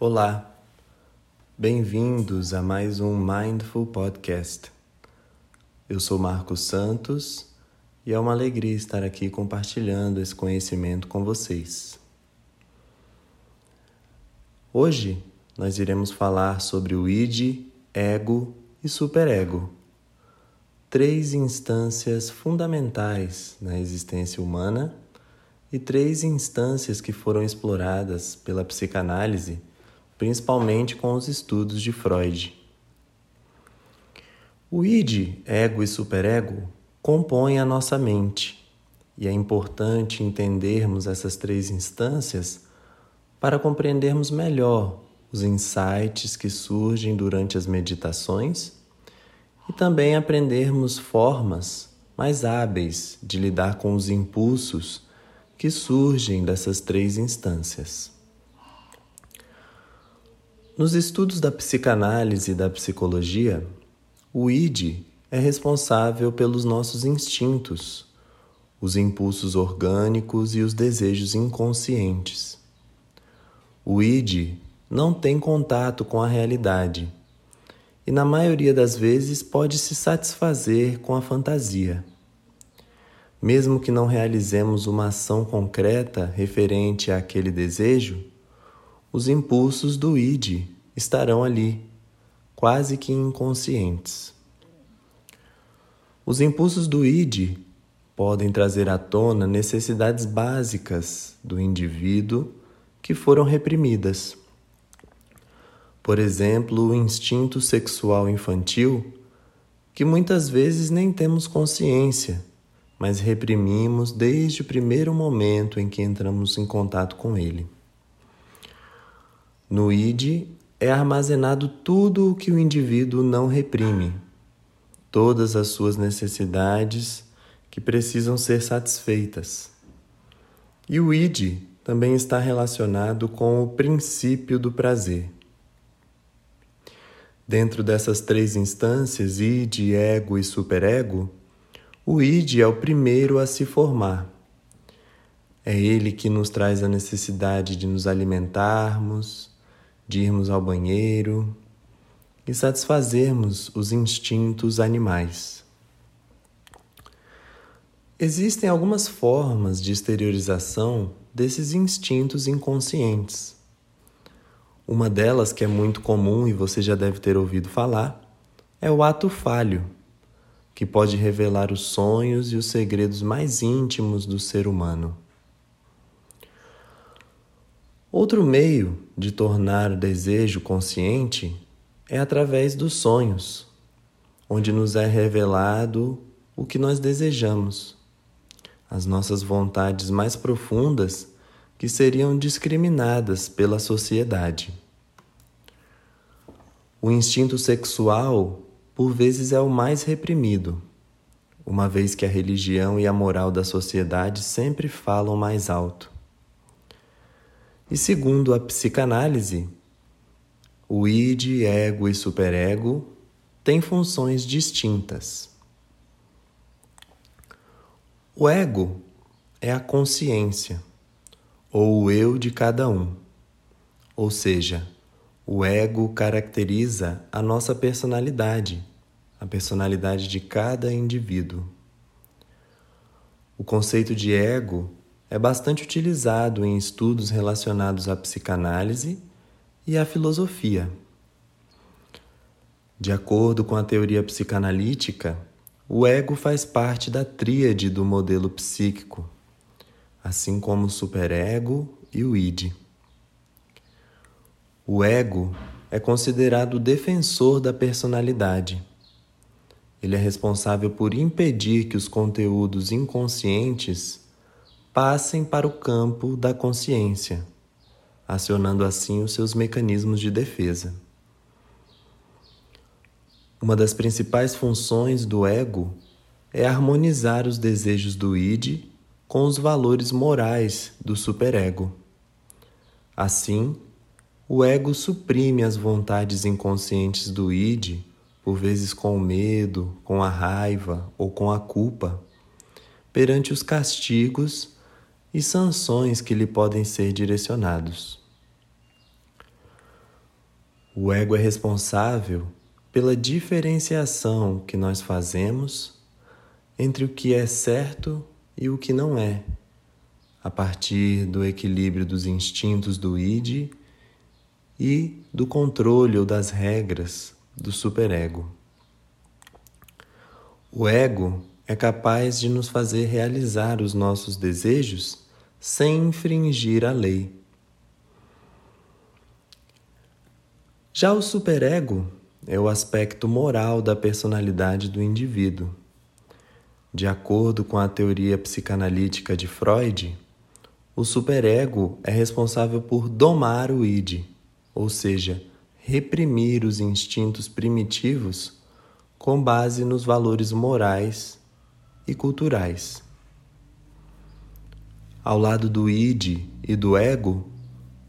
Olá, bem-vindos a mais um Mindful Podcast. Eu sou Marcos Santos e é uma alegria estar aqui compartilhando esse conhecimento com vocês. Hoje nós iremos falar sobre o id, ego e superego, três instâncias fundamentais na existência humana e três instâncias que foram exploradas pela psicanálise principalmente com os estudos de Freud. O id, ego e superego compõem a nossa mente, e é importante entendermos essas três instâncias para compreendermos melhor os insights que surgem durante as meditações e também aprendermos formas mais hábeis de lidar com os impulsos que surgem dessas três instâncias. Nos estudos da psicanálise e da psicologia, o id é responsável pelos nossos instintos, os impulsos orgânicos e os desejos inconscientes. O id não tem contato com a realidade e, na maioria das vezes, pode se satisfazer com a fantasia. Mesmo que não realizemos uma ação concreta referente àquele desejo, os impulsos do id estarão ali, quase que inconscientes. Os impulsos do id podem trazer à tona necessidades básicas do indivíduo que foram reprimidas. Por exemplo, o instinto sexual infantil, que muitas vezes nem temos consciência, mas reprimimos desde o primeiro momento em que entramos em contato com ele. No ID é armazenado tudo o que o indivíduo não reprime, todas as suas necessidades que precisam ser satisfeitas. E o ID também está relacionado com o princípio do prazer. Dentro dessas três instâncias, id, ego e superego, o id é o primeiro a se formar. É ele que nos traz a necessidade de nos alimentarmos, de irmos ao banheiro e satisfazermos os instintos animais. Existem algumas formas de exteriorização desses instintos inconscientes. Uma delas, que é muito comum e você já deve ter ouvido falar, é o ato falho, que pode revelar os sonhos e os segredos mais íntimos do ser humano. Outro meio de tornar o desejo consciente é através dos sonhos, onde nos é revelado o que nós desejamos, as nossas vontades mais profundas que seriam discriminadas pela sociedade. O instinto sexual, por vezes, é o mais reprimido, uma vez que a religião e a moral da sociedade sempre falam mais alto. E segundo a psicanálise, o id, ego e superego têm funções distintas. O ego é a consciência, ou o eu de cada um. Ou seja, o ego caracteriza a nossa personalidade, a personalidade de cada indivíduo. O conceito de ego é bastante utilizado em estudos relacionados à psicanálise e à filosofia. De acordo com a teoria psicanalítica, o ego faz parte da tríade do modelo psíquico, assim como o superego e o id. O ego é considerado o defensor da personalidade. Ele é responsável por impedir que os conteúdos inconscientes passem para o campo da consciência, acionando assim os seus mecanismos de defesa. Uma das principais funções do ego é harmonizar os desejos do id com os valores morais do superego. Assim, o ego suprime as vontades inconscientes do id, por vezes com o medo, com a raiva ou com a culpa, perante os castigos e sanções que lhe podem ser direcionados. O ego é responsável pela diferenciação que nós fazemos entre o que é certo e o que não é, a partir do equilíbrio dos instintos do id e do controle ou das regras do superego. O ego é capaz de nos fazer realizar os nossos desejos sem infringir a lei. Já o superego é o aspecto moral da personalidade do indivíduo. De acordo com a teoria psicanalítica de Freud, o superego é responsável por domar o id, ou seja, reprimir os instintos primitivos com base nos valores morais e culturais. Ao lado do id e do ego,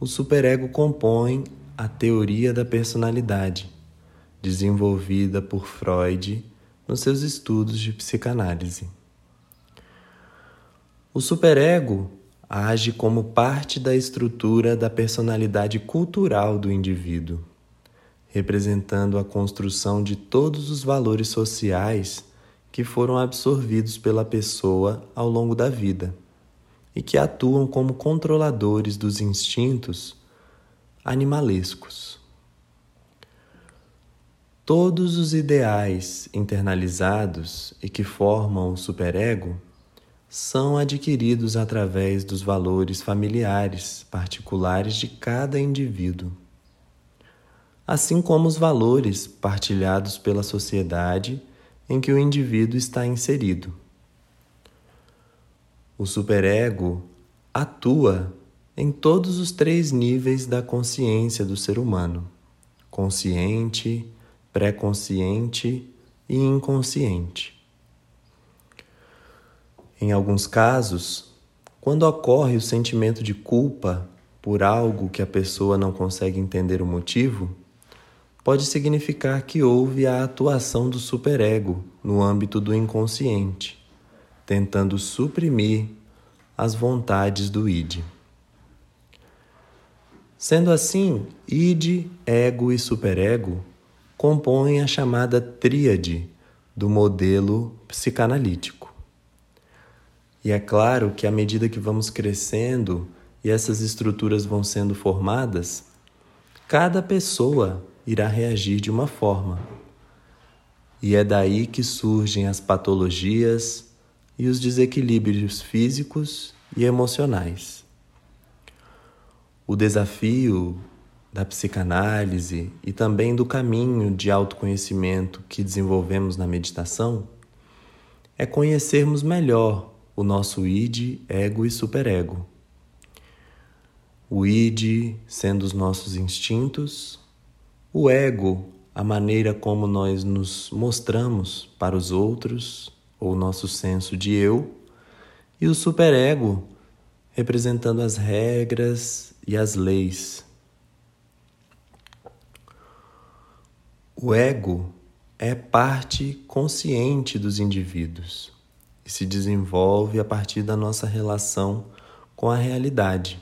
o superego compõe a teoria da personalidade, desenvolvida por Freud nos seus estudos de psicanálise. O superego age como parte da estrutura da personalidade cultural do indivíduo, representando a construção de todos os valores sociais que foram absorvidos pela pessoa ao longo da vida e que atuam como controladores dos instintos animalescos. Todos os ideais internalizados e que formam o superego são adquiridos através dos valores familiares particulares de cada indivíduo, assim como os valores partilhados pela sociedade em que o indivíduo está inserido. O superego atua em todos os três níveis da consciência do ser humano: consciente, pré-consciente e inconsciente. Em alguns casos, quando ocorre o sentimento de culpa por algo que a pessoa não consegue entender o motivo, pode significar que houve a atuação do superego no âmbito do inconsciente tentando suprimir as vontades do id. Sendo assim, id, ego e superego compõem a chamada tríade do modelo psicanalítico. E é claro que à medida que vamos crescendo e essas estruturas vão sendo formadas, cada pessoa irá reagir de uma forma. E é daí que surgem as patologias, e os desequilíbrios físicos e emocionais. O desafio da psicanálise e também do caminho de autoconhecimento que desenvolvemos na meditação é conhecermos melhor o nosso id, ego e superego. O id sendo os nossos instintos, o ego, a maneira como nós nos mostramos para os outros ou nosso senso de eu, e o superego, representando as regras e as leis. O ego é parte consciente dos indivíduos e se desenvolve a partir da nossa relação com a realidade.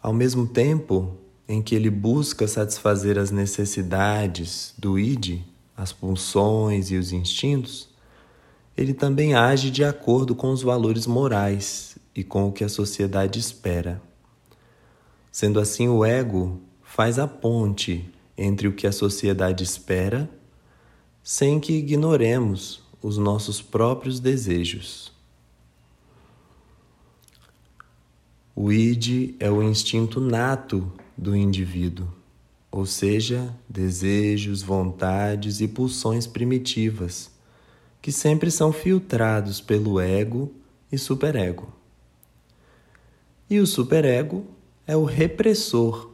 Ao mesmo tempo em que ele busca satisfazer as necessidades do id, as pulsões e os instintos, ele também age de acordo com os valores morais e com o que a sociedade espera. Sendo assim, o ego faz a ponte entre o que a sociedade espera, sem que ignoremos os nossos próprios desejos. O id é o instinto nato do indivíduo ou seja, desejos, vontades e pulsões primitivas, que sempre são filtrados pelo ego e superego. E o superego é o repressor.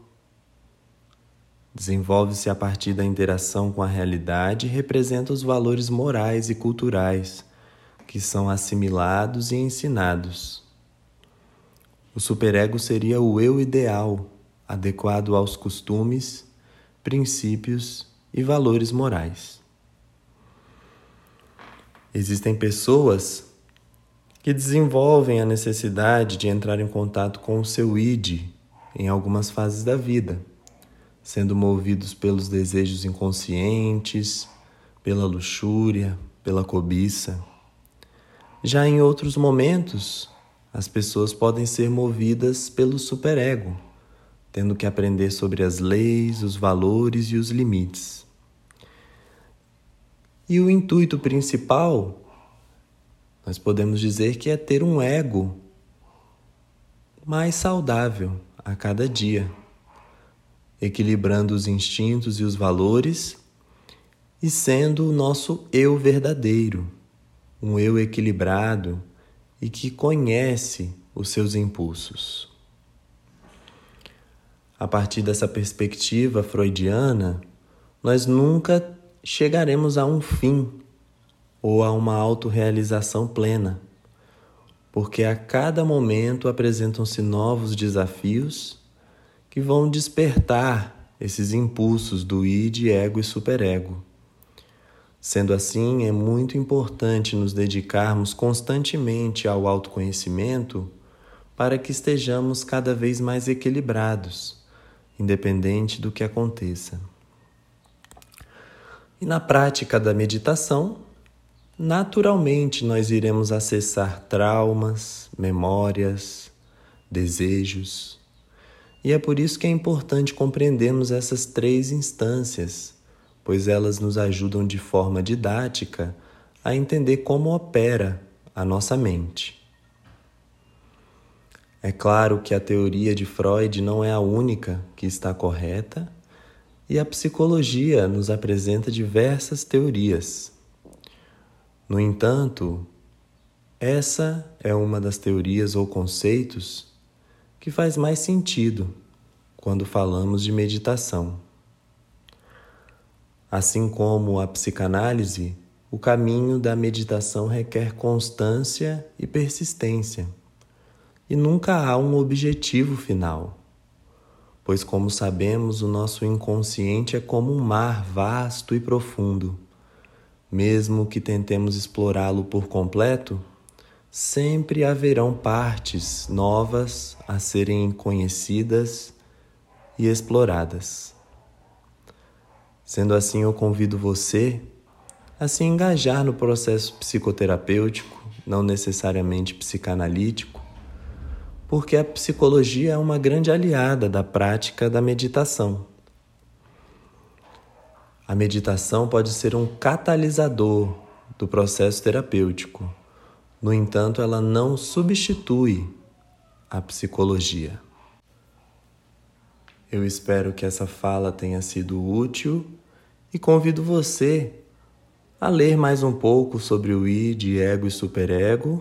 Desenvolve-se a partir da interação com a realidade e representa os valores morais e culturais que são assimilados e ensinados. O superego seria o eu ideal, adequado aos costumes, princípios e valores morais. Existem pessoas que desenvolvem a necessidade de entrar em contato com o seu id em algumas fases da vida, sendo movidos pelos desejos inconscientes, pela luxúria, pela cobiça. Já em outros momentos, as pessoas podem ser movidas pelo superego, tendo que aprender sobre as leis, os valores e os limites. E o intuito principal, nós podemos dizer que é ter um ego mais saudável a cada dia, equilibrando os instintos e os valores e sendo o nosso eu verdadeiro, um eu equilibrado e que conhece os seus impulsos. A partir dessa perspectiva freudiana, nós nunca chegaremos a um fim ou a uma autorrealização plena, porque a cada momento apresentam-se novos desafios que vão despertar esses impulsos do id, ego e superego. Sendo assim, é muito importante nos dedicarmos constantemente ao autoconhecimento para que estejamos cada vez mais equilibrados independente do que aconteça. E na prática da meditação, naturalmente nós iremos acessar traumas, memórias, desejos. E é por isso que é importante compreendermos essas três instâncias, pois elas nos ajudam de forma didática a entender como opera a nossa mente. É claro que a teoria de Freud não é a única que está correta e a psicologia nos apresenta diversas teorias. No entanto, essa é uma das teorias ou conceitos que faz mais sentido quando falamos de meditação. Assim como a psicanálise, o caminho da meditação requer constância e persistência e nunca há um objetivo final. Pois, como sabemos, o nosso inconsciente é como um mar vasto e profundo. Mesmo que tentemos explorá-lo por completo, sempre haverão partes novas a serem conhecidas e exploradas. Sendo assim, eu convido você a se engajar no processo psicoterapêutico, não necessariamente psicanalítico, porque a psicologia é uma grande aliada da prática da meditação. A meditação pode ser um catalisador do processo terapêutico. No entanto, ela não substitui a psicologia. Eu espero que essa fala tenha sido útil e convido você a ler mais um pouco sobre o id, ego e superego,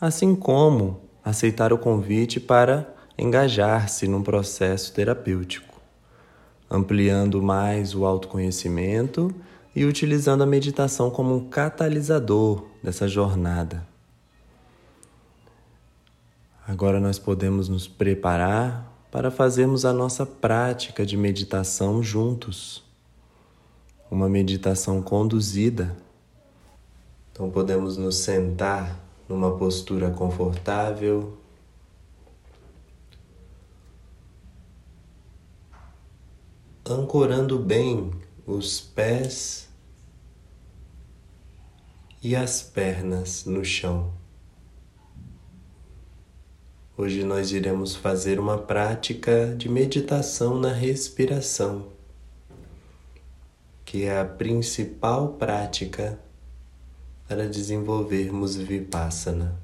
assim como aceitar o convite para engajar-se num processo terapêutico, ampliando mais o autoconhecimento e utilizando a meditação como um catalisador dessa jornada. Agora nós podemos nos preparar para fazermos a nossa prática de meditação juntos. Uma meditação conduzida. Então podemos nos sentar numa postura confortável. Ancorando bem os pés e as pernas no chão. Hoje nós iremos fazer uma prática de meditação na respiração, que é a principal prática para desenvolvermos Vipassana.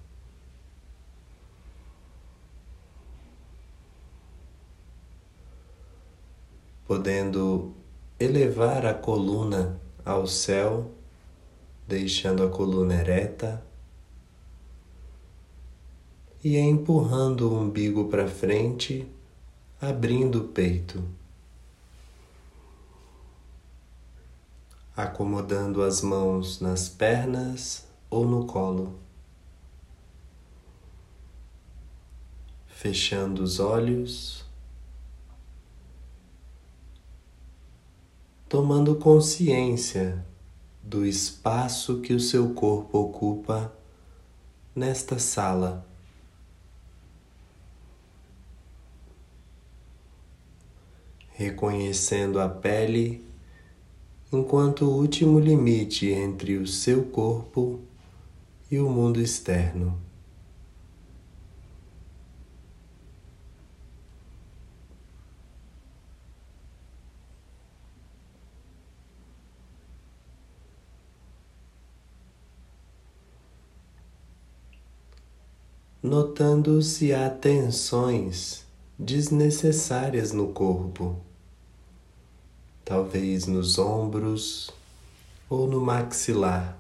Podendo elevar a coluna ao céu, deixando a coluna ereta e empurrando o umbigo para frente, abrindo o peito. Acomodando as mãos nas pernas ou no colo, fechando os olhos, tomando consciência do espaço que o seu corpo ocupa nesta sala. reconhecendo a pele enquanto último limite entre o seu corpo e o mundo externo. notando se há tensões desnecessárias no corpo, talvez nos ombros ou no maxilar.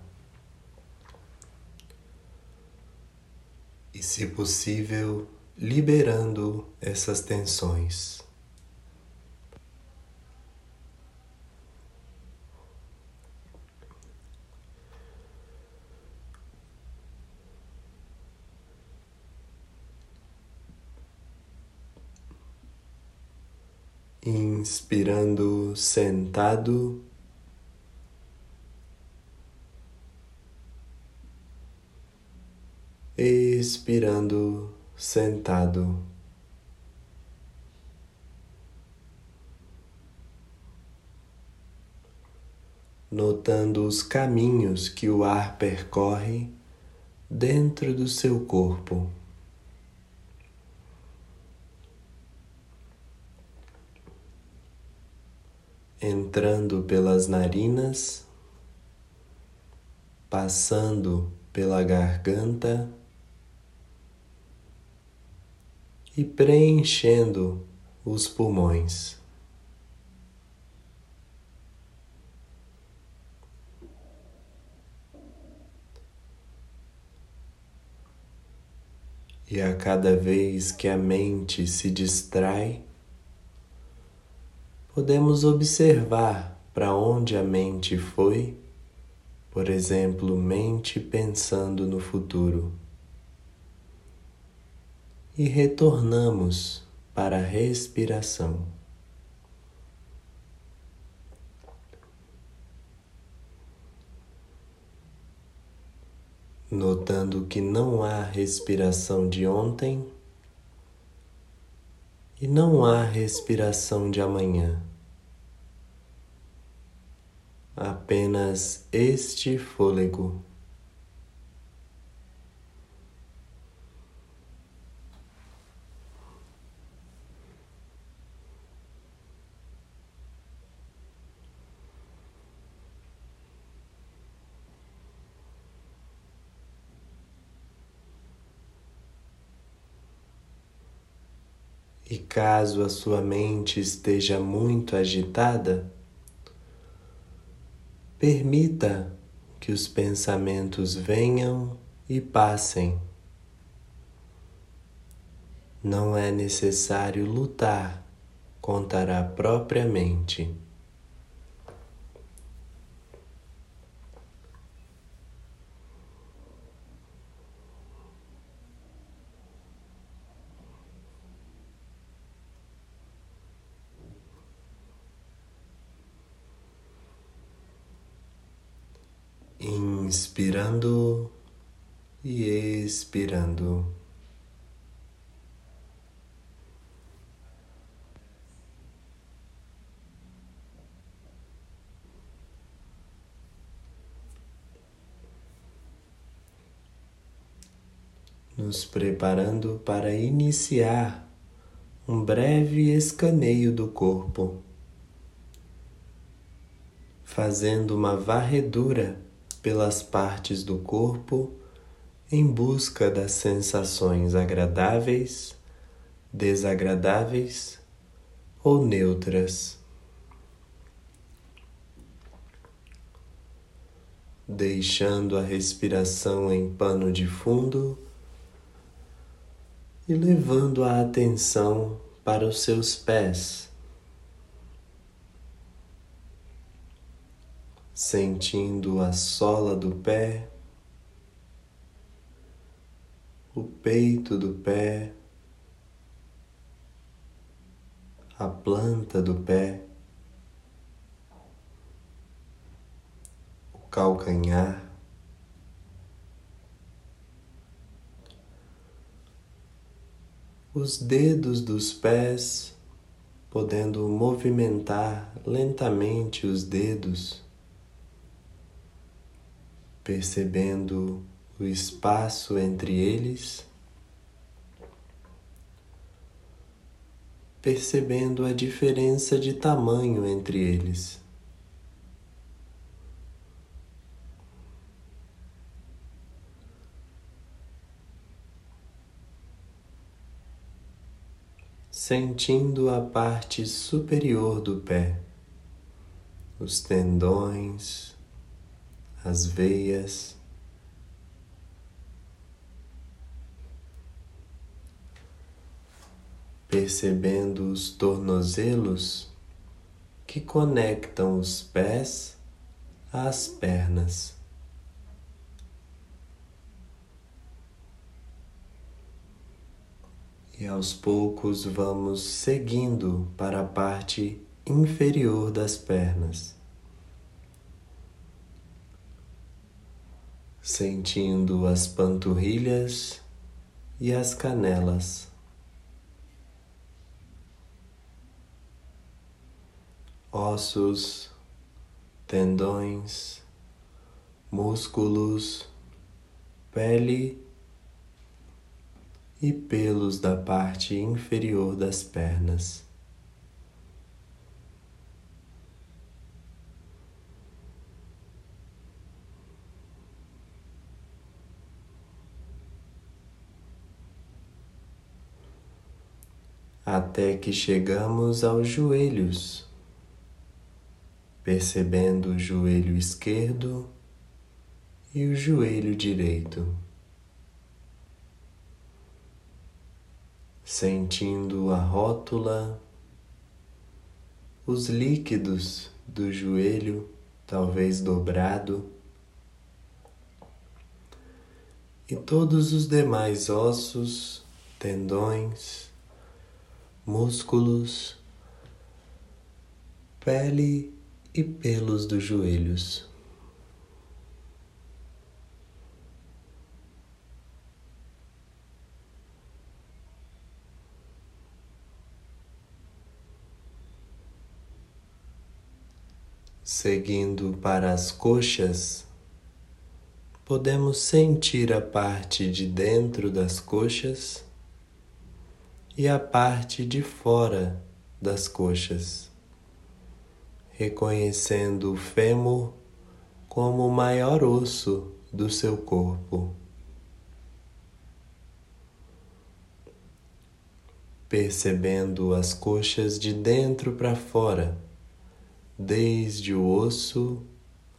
E, se possível, liberando essas tensões. Inspirando sentado. Expirando sentado. Notando os caminhos que o ar percorre dentro do seu corpo. Entrando pelas narinas, passando pela garganta e preenchendo os pulmões. E a cada vez que a mente se distrai, podemos observar para onde a mente foi, por exemplo, mente pensando no futuro. E retornamos para a respiração. Notando que não há respiração de ontem e não há respiração de amanhã. Apenas este fôlego. E caso a sua mente esteja muito agitada, permita que os pensamentos venham e passem. Não é necessário lutar contra a própria mente. Inspirando e expirando. Nos preparando para iniciar um breve escaneio do corpo, fazendo uma varredura pelas partes do corpo em busca das sensações agradáveis, desagradáveis ou neutras. Deixando a respiração em pano de fundo e levando a atenção para os seus pés. Sentindo a sola do pé, o peito do pé, a planta do pé, o calcanhar. Os dedos dos pés podendo movimentar lentamente os dedos, percebendo o espaço entre eles, percebendo a diferença de tamanho entre eles. sentindo a parte superior do pé, os tendões, as veias. Percebendo os tornozelos que conectam os pés às pernas. E aos poucos vamos seguindo para a parte inferior das pernas, sentindo as panturrilhas e as canelas. Ossos, tendões, músculos, pele e pelos da parte inferior das pernas. Até que chegamos aos joelhos, percebendo o joelho esquerdo e o joelho direito. sentindo a rótula, os líquidos do joelho, talvez dobrado, e todos os demais ossos, tendões, músculos, pele e pelos dos joelhos. Seguindo para as coxas, podemos sentir a parte de dentro das coxas e a parte de fora das coxas, reconhecendo o fêmur como o maior osso do seu corpo. Percebendo as coxas de dentro para fora desde o osso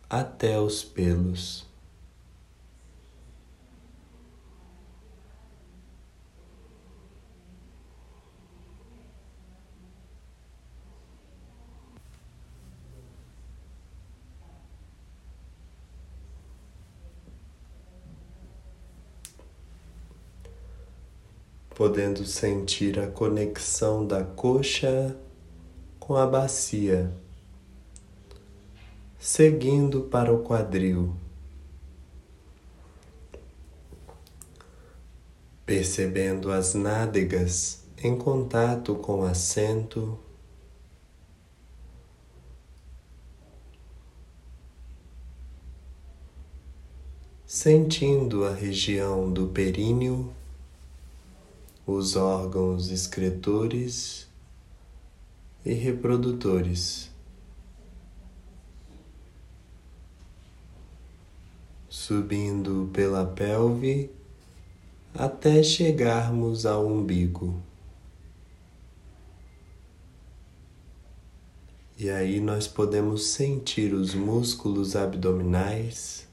até os pelos. Podendo sentir a conexão da coxa com a bacia. Seguindo para o quadril. Percebendo as nádegas em contato com o assento, sentindo a região do períneo, os órgãos excretores e reprodutores. subindo pela pelve até chegarmos ao umbigo. E aí nós podemos sentir os músculos abdominais,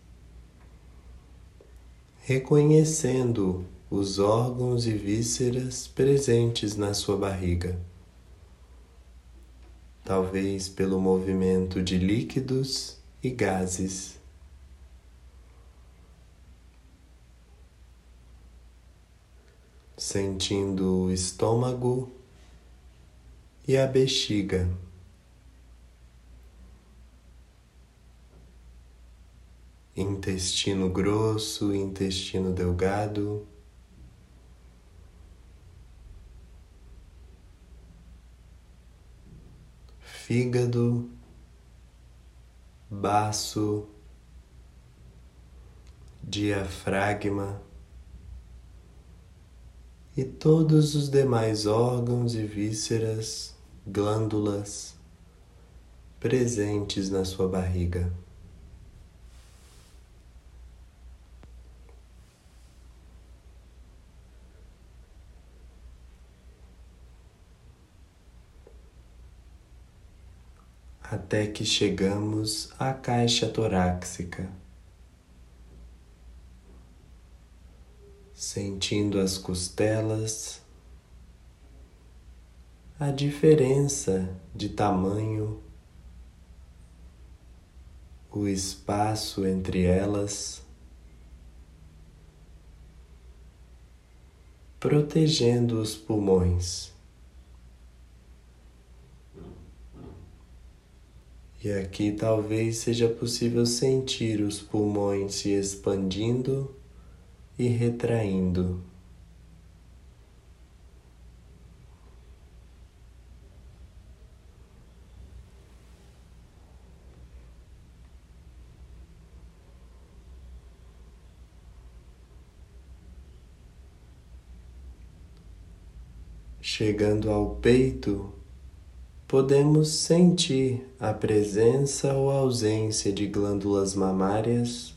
reconhecendo os órgãos e vísceras presentes na sua barriga. Talvez pelo movimento de líquidos e gases. sentindo o estômago e a bexiga. Intestino grosso, intestino delgado. Fígado, baço, diafragma e todos os demais órgãos e vísceras, glândulas presentes na sua barriga. Até que chegamos à caixa torácica. sentindo as costelas, a diferença de tamanho, o espaço entre elas, protegendo os pulmões. E aqui talvez seja possível sentir os pulmões se expandindo e retraindo. Chegando ao peito, podemos sentir a presença ou ausência de glândulas mamárias?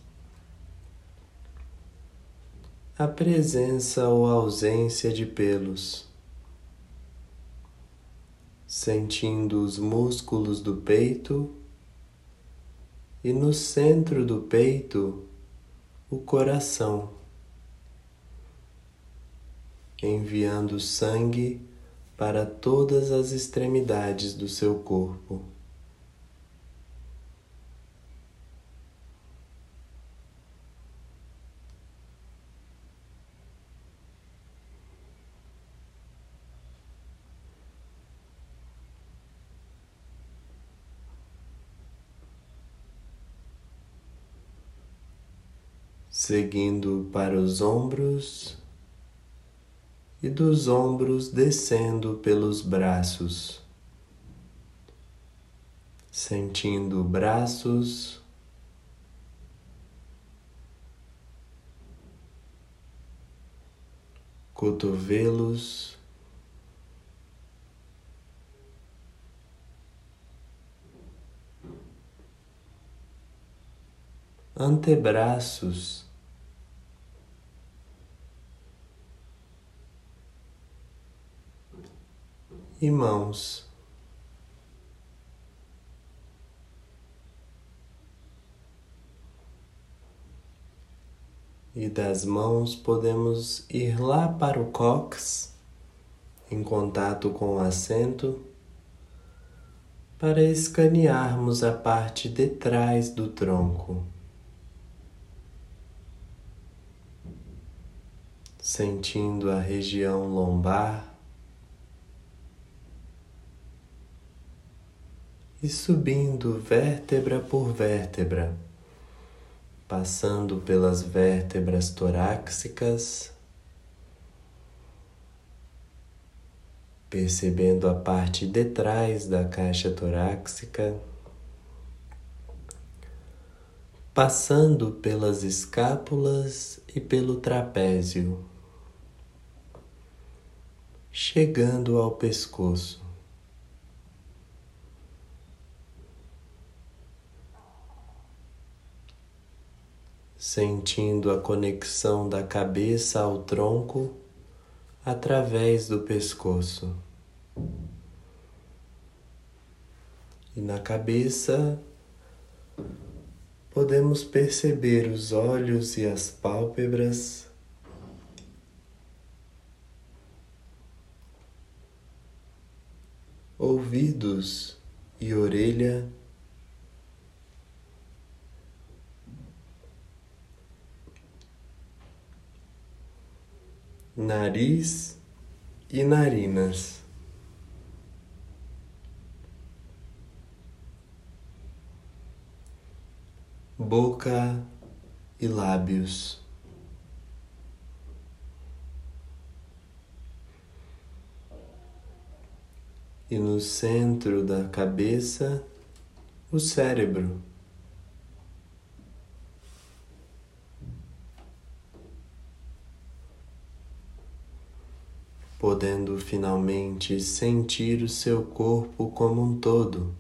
A presença ou ausência de pelos, sentindo os músculos do peito? E no centro do peito o coração, enviando sangue para todas as extremidades do seu corpo. seguindo para os ombros e dos ombros descendo pelos braços, sentindo braços. Cotovelos, antebraços, e mãos. E das mãos podemos ir lá para o cox, em contato com o assento, para escanearmos a parte de trás do tronco. Sentindo a região lombar, e subindo vértebra por vértebra, passando pelas vértebras torácicas, percebendo a parte de trás da caixa torácica, passando pelas escápulas e pelo trapézio, chegando ao pescoço. Sentindo a conexão da cabeça ao tronco através do pescoço. E na cabeça podemos perceber os olhos e as pálpebras. Ouvidos e orelha nariz e narinas. Boca e lábios. e no centro da cabeça, o cérebro. Podendo finalmente sentir o seu corpo como um todo,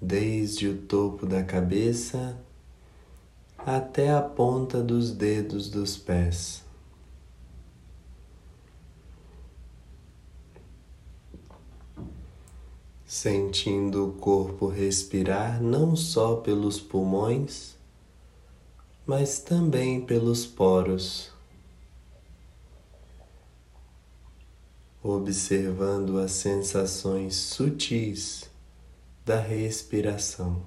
desde o topo da cabeça até a ponta dos dedos dos pés. Sentindo o corpo respirar não só pelos pulmões, mas também pelos poros. Observando as sensações sutis da respiração.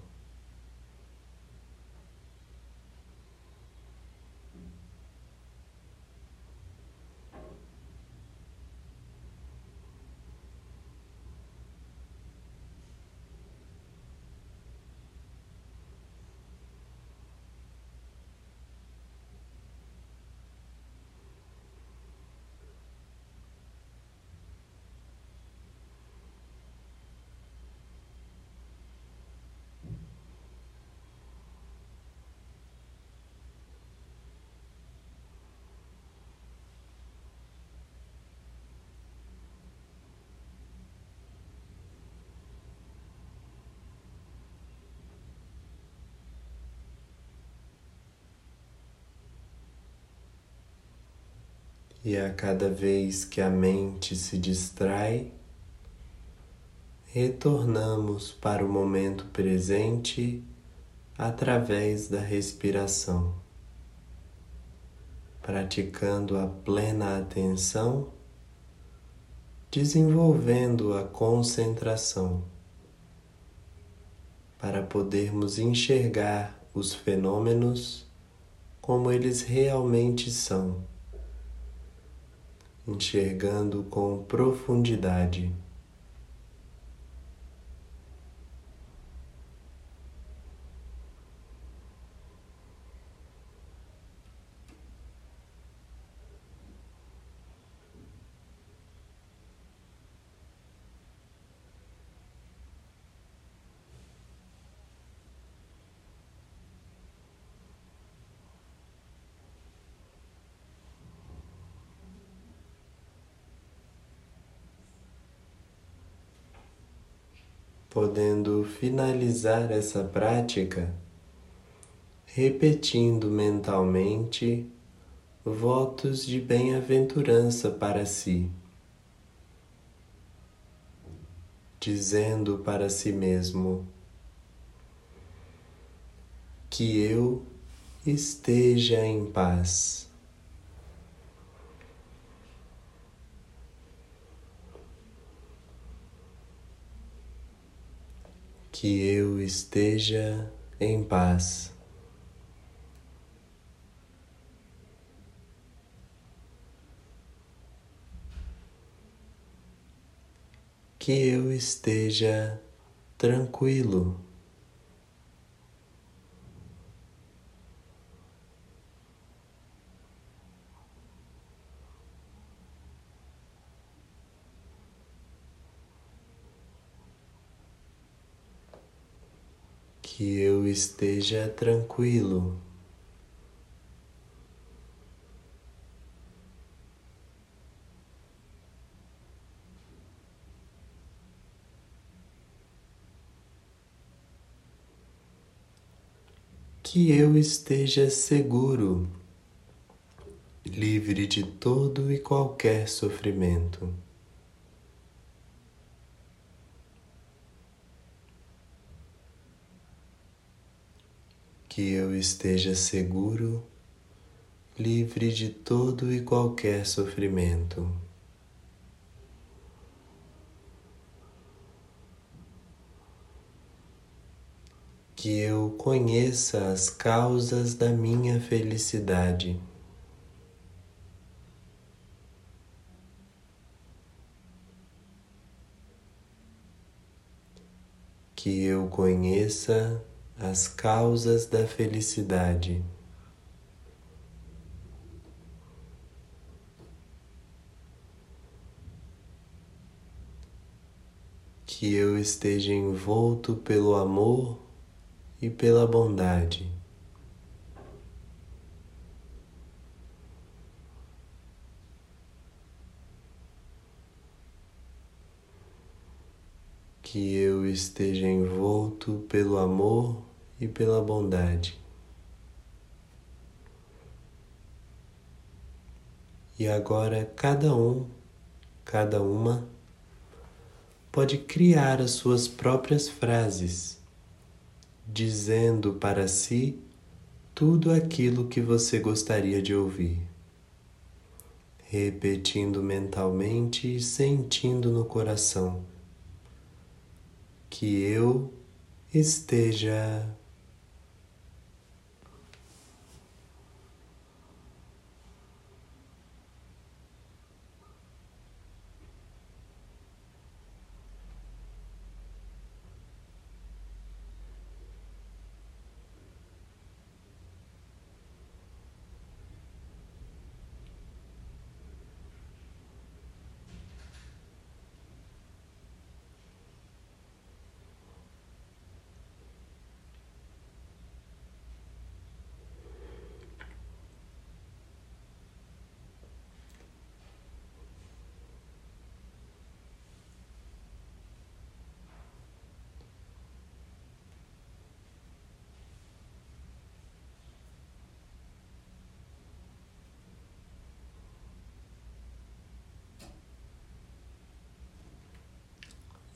E a cada vez que a mente se distrai, retornamos para o momento presente através da respiração, praticando a plena atenção, desenvolvendo a concentração, para podermos enxergar os fenômenos como eles realmente são enxergando com profundidade. Podendo finalizar essa prática repetindo mentalmente votos de bem-aventurança para si, dizendo para si mesmo que eu esteja em paz. Que eu esteja em paz. Que eu esteja tranquilo. Que eu esteja tranquilo. Que eu esteja seguro, livre de todo e qualquer sofrimento. Que eu esteja seguro, livre de todo e qualquer sofrimento. Que eu conheça as causas da minha felicidade. Que eu conheça as causas da felicidade. que eu esteja envolto pelo amor e pela bondade. Que eu esteja envolto pelo amor e pela bondade. E agora cada um, cada uma, pode criar as suas próprias frases, dizendo para si tudo aquilo que você gostaria de ouvir, repetindo mentalmente e sentindo no coração que eu esteja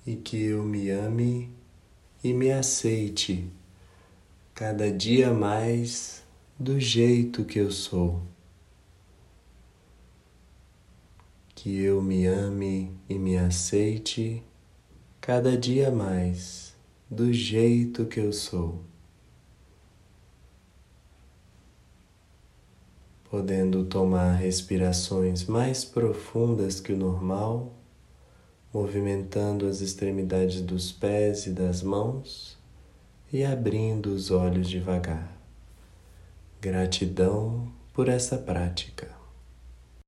e que eu me ame e me aceite cada dia mais do jeito que eu sou. Que eu me ame e me aceite cada dia mais do jeito que eu sou. Podendo tomar respirações mais profundas que o normal movimentando as extremidades dos pés e das mãos e abrindo os olhos devagar. Gratidão por essa prática.